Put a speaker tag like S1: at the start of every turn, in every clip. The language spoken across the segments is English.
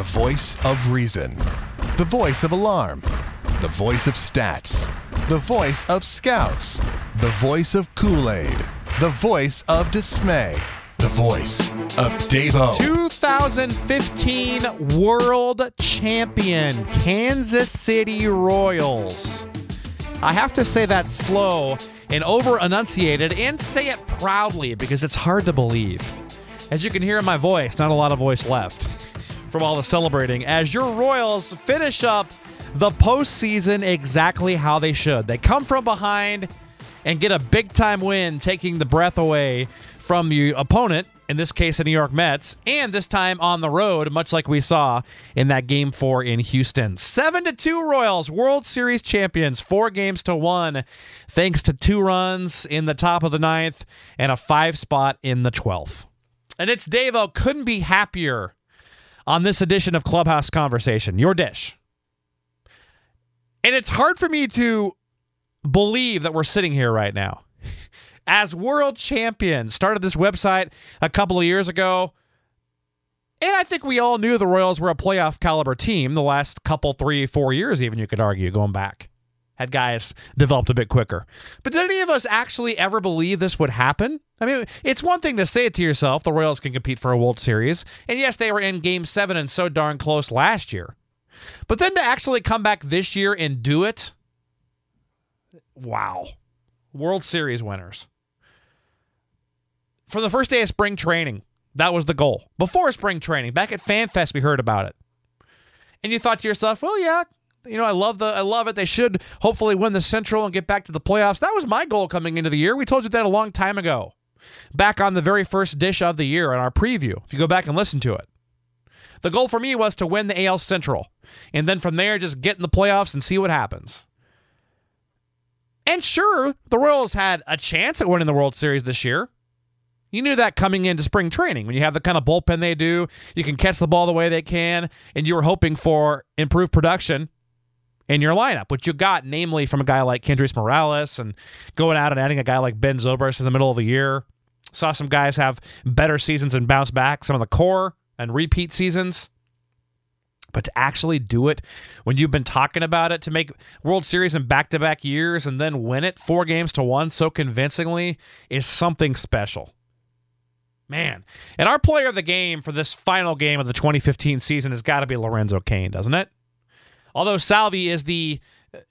S1: The voice of reason. The voice of alarm. The voice of stats. The voice of scouts. The voice of Kool Aid. The voice of dismay. The voice of Davo.
S2: 2015 World Champion Kansas City Royals. I have to say that slow and over enunciated and say it proudly because it's hard to believe. As you can hear in my voice, not a lot of voice left from all the celebrating as your Royals finish up the postseason exactly how they should. They come from behind and get a big time win, taking the breath away from the opponent, in this case, the New York Mets, and this time on the road, much like we saw in that game four in Houston. 7 to 2 Royals, World Series champions, four games to one, thanks to two runs in the top of the ninth and a five spot in the 12th. And it's Davo, couldn't be happier on this edition of Clubhouse Conversation, your dish. And it's hard for me to believe that we're sitting here right now as world champions. Started this website a couple of years ago. And I think we all knew the Royals were a playoff caliber team the last couple, three, four years, even you could argue, going back. Had guys developed a bit quicker. But did any of us actually ever believe this would happen? I mean, it's one thing to say it to yourself the Royals can compete for a World Series. And yes, they were in game seven and so darn close last year. But then to actually come back this year and do it, wow. World Series winners. From the first day of spring training, that was the goal. Before spring training, back at FanFest, we heard about it. And you thought to yourself, well, yeah, you know, I love the I love it. They should hopefully win the Central and get back to the playoffs. That was my goal coming into the year. We told you that a long time ago. Back on the very first dish of the year in our preview. If you go back and listen to it. The goal for me was to win the AL Central. And then from there, just get in the playoffs and see what happens. And sure, the Royals had a chance at winning the World Series this year. You knew that coming into spring training. When you have the kind of bullpen they do, you can catch the ball the way they can, and you were hoping for improved production in your lineup, which you got, namely from a guy like Kendrys Morales and going out and adding a guy like Ben Zobrist in the middle of the year. Saw some guys have better seasons and bounce back, some of the core and repeat seasons. But to actually do it when you've been talking about it to make World Series in back to back years and then win it four games to one so convincingly is something special. Man. And our player of the game for this final game of the 2015 season has got to be Lorenzo Cain, doesn't it? Although Salvy is the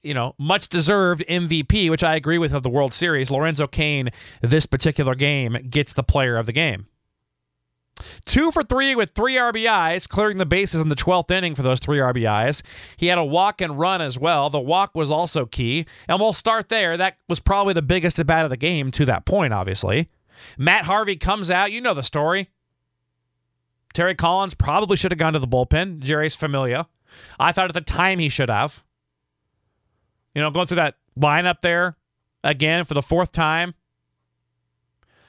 S2: you know, much deserved MVP, which I agree with of the World Series, Lorenzo Cain this particular game gets the player of the game. Two for three with three RBIs, clearing the bases in the 12th inning for those three RBIs. He had a walk and run as well. The walk was also key. And we'll start there. That was probably the biggest at bat of the game to that point, obviously. Matt Harvey comes out. You know the story. Terry Collins probably should have gone to the bullpen. Jeurys Familia. I thought at the time he should have. You know, going through that lineup there again for the fourth time.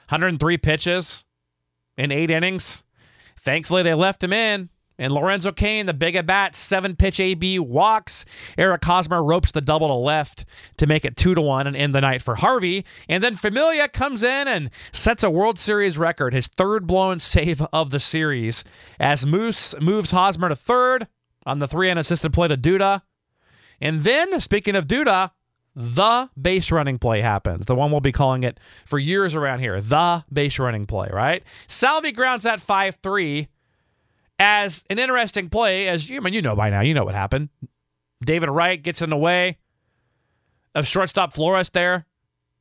S2: 103 pitches in eight innings. Thankfully, they left him in. And Lorenzo Cain, the big at bat, seven pitch AB walks. Eric Hosmer ropes the double to left to make it two to one and end the night for Harvey. And then Familia comes in and sets a World Series record, his third blown save of the series, as Moose moves Hosmer to third on the three unassisted play to Duda. And then, speaking of Duda, the base running play happens. The one we'll be calling it for years around here. The base running play, right? Salvy grounds at 5 3 as an interesting play, as you I mean, you know by now, you know what happened. David Wright gets in the way of shortstop Flores there,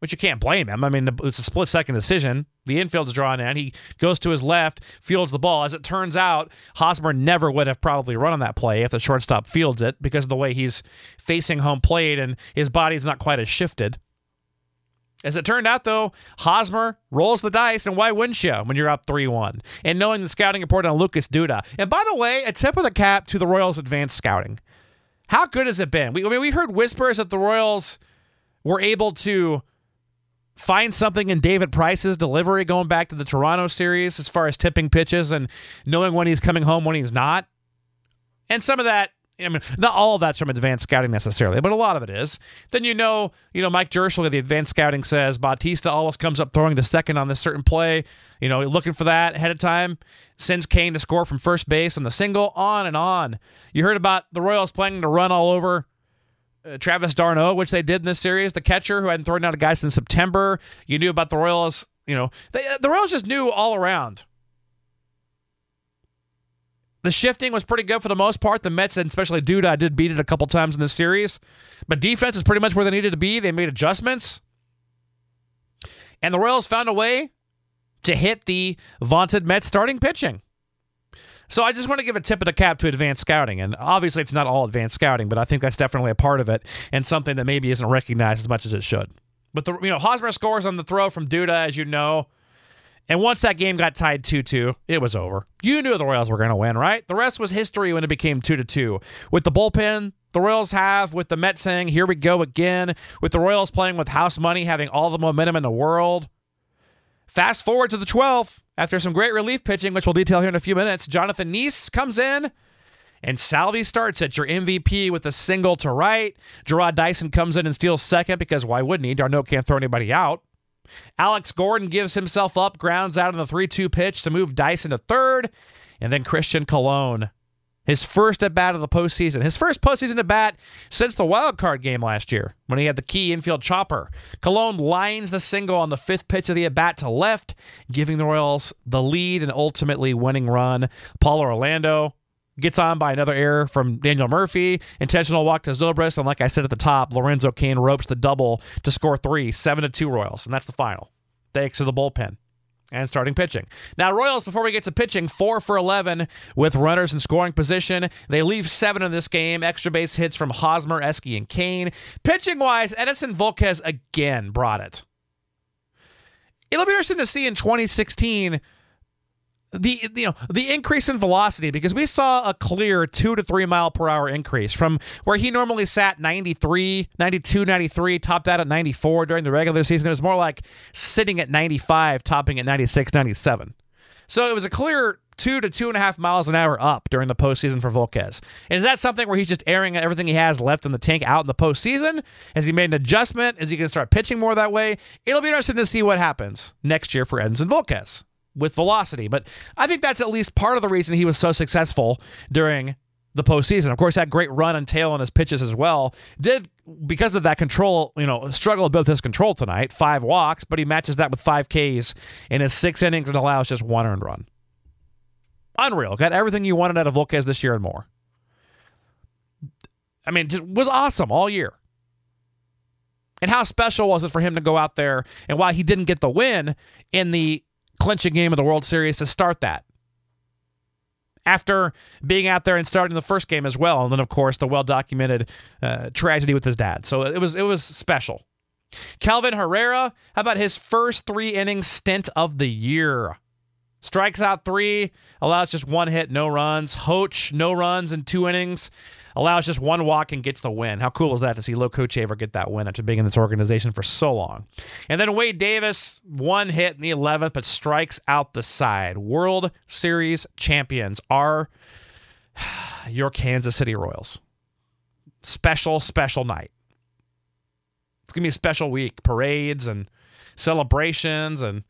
S2: which you can't blame him. I mean, it's a split second decision. The infield is drawn in. He goes to his left, fields the ball. As it turns out, Hosmer never would have probably run on that play if the shortstop fields it because of the way he's facing home plate and his body's not quite as shifted. As it turned out, though, Hosmer rolls the dice, and why wouldn't you when you're up 3 1? And knowing the scouting report on Lucas Duda. And by the way, a tip of the cap to the Royals' advanced scouting. How good has it been? We, I mean, we heard whispers that the Royals were able to find something in David Price's delivery going back to the Toronto series as far as tipping pitches and knowing when he's coming home, when he's not. And some of that I mean, not all that's from advanced scouting necessarily, but a lot of it is. Then you know, you know, Mike at the advanced scouting says Bautista always comes up throwing to second on this certain play. You know, looking for that ahead of time. Sends Cain to score from first base on the single. On and on. You heard about the Royals planning to run all over uh, Travis d'Arnaud, which they did in this series, the catcher who hadn't thrown out a guy since September. You knew about the Royals. You know, they, the Royals just knew all around the shifting was pretty good for the most part. The Mets and especially Duda did beat it a couple times in this series, but defense is pretty much where they needed to be. They made adjustments, and the Royals found a way to hit the vaunted Mets starting pitching. So I just want to give a tip of the cap to advanced scouting, and obviously it's not all advanced scouting, but I think that's definitely a part of it and something that maybe isn't recognized as much as it should. But the you know Hosmer scores on the throw from Duda, as you know. And once that game got tied 2 2, it was over. You knew the Royals were going to win, right? The rest was history when it became 2 2. With the bullpen, the Royals have, with the Mets saying, here we go again, with the Royals playing with house money, having all the momentum in the world. Fast forward to the 12th, after some great relief pitching, which we'll detail here in a few minutes, Jonathan Niese comes in. And Salvy starts at your MVP with a single to right. Jarrod Dyson comes in and steals second because why wouldn't he? d'Arnaud can't throw anybody out. Alex Gordon gives himself up, grounds out on the 3 2 pitch to move Dyson to third. And then Christian Colon, his first at bat of the postseason, his first postseason at bat since the wild card game last year when he had the key infield chopper. Colon lines the single on the fifth pitch of the at bat to left, giving the Royals the lead and ultimately winning run. Paulo Orlando gets on by another error from Daniel Murphy. Intentional walk to Zobrist. And like I said at the top, Lorenzo Cain ropes the double to score three, seven to two Royals. And that's the final. Thanks to the bullpen and starting pitching. Now, Royals, before we get to pitching, four for 11 with runners in scoring position. They leave seven in this game. Extra base hits from Hosmer, Eske, and Cain. Pitching wise, Edinson Volquez again brought it. It'll be interesting to see in 2016 the you know the increase in velocity because we saw a clear 2 to 3 mile per hour increase from where he normally sat 93 92 93 topped out at 94 during the regular season it was more like sitting at 95 topping at 96 97 so it was a clear two to two and a half miles an hour up during the postseason for Volquez. And is that something where he's just airing everything he has left in the tank out in the postseason? Has he made an adjustment? Is he going to start pitching more that way? It'll be interesting to see what happens next year for Edinson Volquez with velocity. But I think that's at least part of the reason he was so successful during the postseason. Of course, that great run and tail on his pitches as well. Did because of that control, you know, struggle with his control tonight. Five walks, but he matches that with five Ks in his six innings and allows just one earned run. Unreal. Got everything you wanted out of Volquez this year and more. I mean, just was awesome all year. And how special was it for him to go out there and while he didn't get the win in the clinching game of the World Series to start that. After being out there and starting the first game as well, and then of course the well documented uh, tragedy with his dad. So it was it was special. Kelvin Herrera, how about his first three innings stint of the year? Strikes out three, allows just one hit, no runs. Hoach, no runs in two innings allows just one walk and gets the win. How cool is that to see Luke Hochevar get that win after being in this organization for so long? And then Wade Davis, one hit in the 11th, but strikes out the side. World Series champions are your Kansas City Royals. Special, special night. It's going to be a special week. Parades and celebrations and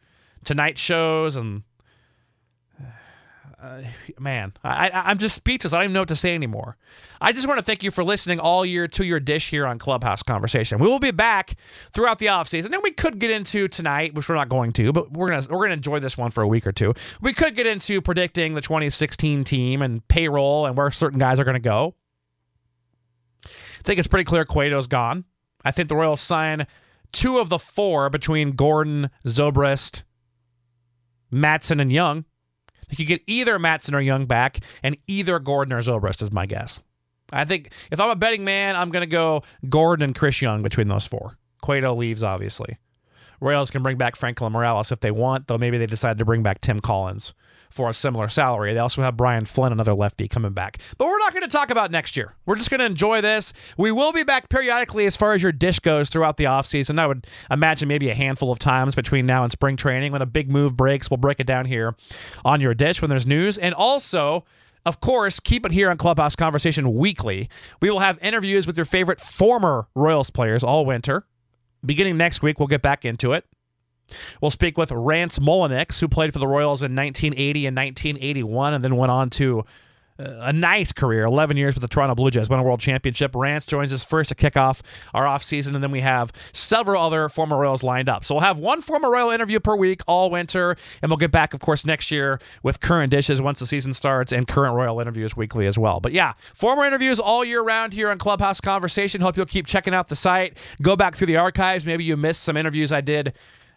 S2: tonight shows and uh, man, I, I'm just speechless. I don't even know what to say anymore. I just want to thank you for listening all year to your dish here on Clubhouse Conversation. We will be back throughout the offseason, and we could get into tonight, which we're not going to, but we're gonna we're gonna enjoy this one for a week or two. We could get into predicting the 2016 team and payroll and where certain guys are gonna go. I think it's pretty clear Cueto's gone. I think the Royals sign two of the four between Gordon, Zobrist, Madson, and Young. They could get either Madson or Young back, and either Gordon or Zobrist is my guess. I think if I'm a betting man, I'm going to go Gordon and Chris Young between those four. Cueto leaves, obviously. Royals can bring back Franklin Morales if they want, though maybe they decide to bring back Tim Collins for a similar salary. They also have Brian Flynn, another lefty, coming back. But we're not going to talk about next year. We're just going to enjoy this. We will be back periodically as far as your dish goes throughout the offseason. I would imagine maybe a handful of times between now and spring training. When a big move breaks, we'll break it down here on your dish when there's news. And also, Of course, keep it here on Clubhouse Conversation weekly. We will have interviews with your favorite former Royals players all winter. Beginning next week, we'll get back into it. We'll speak with Rance Mulliniks, who played for the Royals in 1980 and 1981 and then went on to Uh, a nice career 11 years with the Toronto Blue Jays, won a world championship. Rance joins us first to kick off our offseason, and then we have several other former Royals lined up. So we'll have one former Royal interview per week all winter, and we'll get back, of course, next year with current dishes once the season starts and current Royal interviews weekly as well. But yeah, former interviews all year round here on Clubhouse Conversation. Hope you'll keep checking out the site. Go back through the archives. Maybe you missed some interviews I did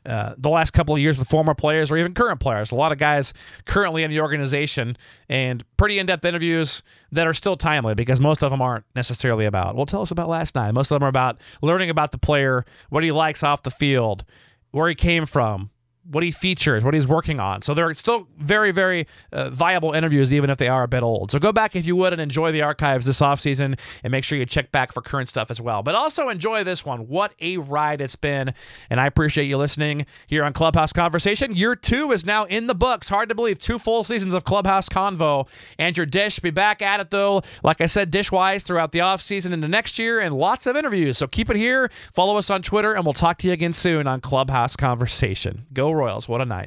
S2: uh, the last couple of years with former players or even current players. A lot of guys currently in the organization and pretty in depth interviews that are still timely because most of them aren't necessarily about, well, tell us about last night. Most of them are about learning about the player, what he likes off the field, where he came from, what he features, what he's working on. So they're still very, very uh, viable interviews, even if they are a bit old. So go back if you would and enjoy the archives this offseason and make sure you check back for current stuff as well. But also enjoy this one. What a ride it's been. And I appreciate you listening here on Clubhouse Conversation. Year two is now in the books. Hard to believe. Two full seasons of Clubhouse Convo. And your dish. Be back at it, though, like I said, dishwise throughout the offseason into next year and lots of interviews. So keep it here. Follow us on Twitter, and we'll talk to you again soon on Clubhouse Conversation. Go Royals. What a night.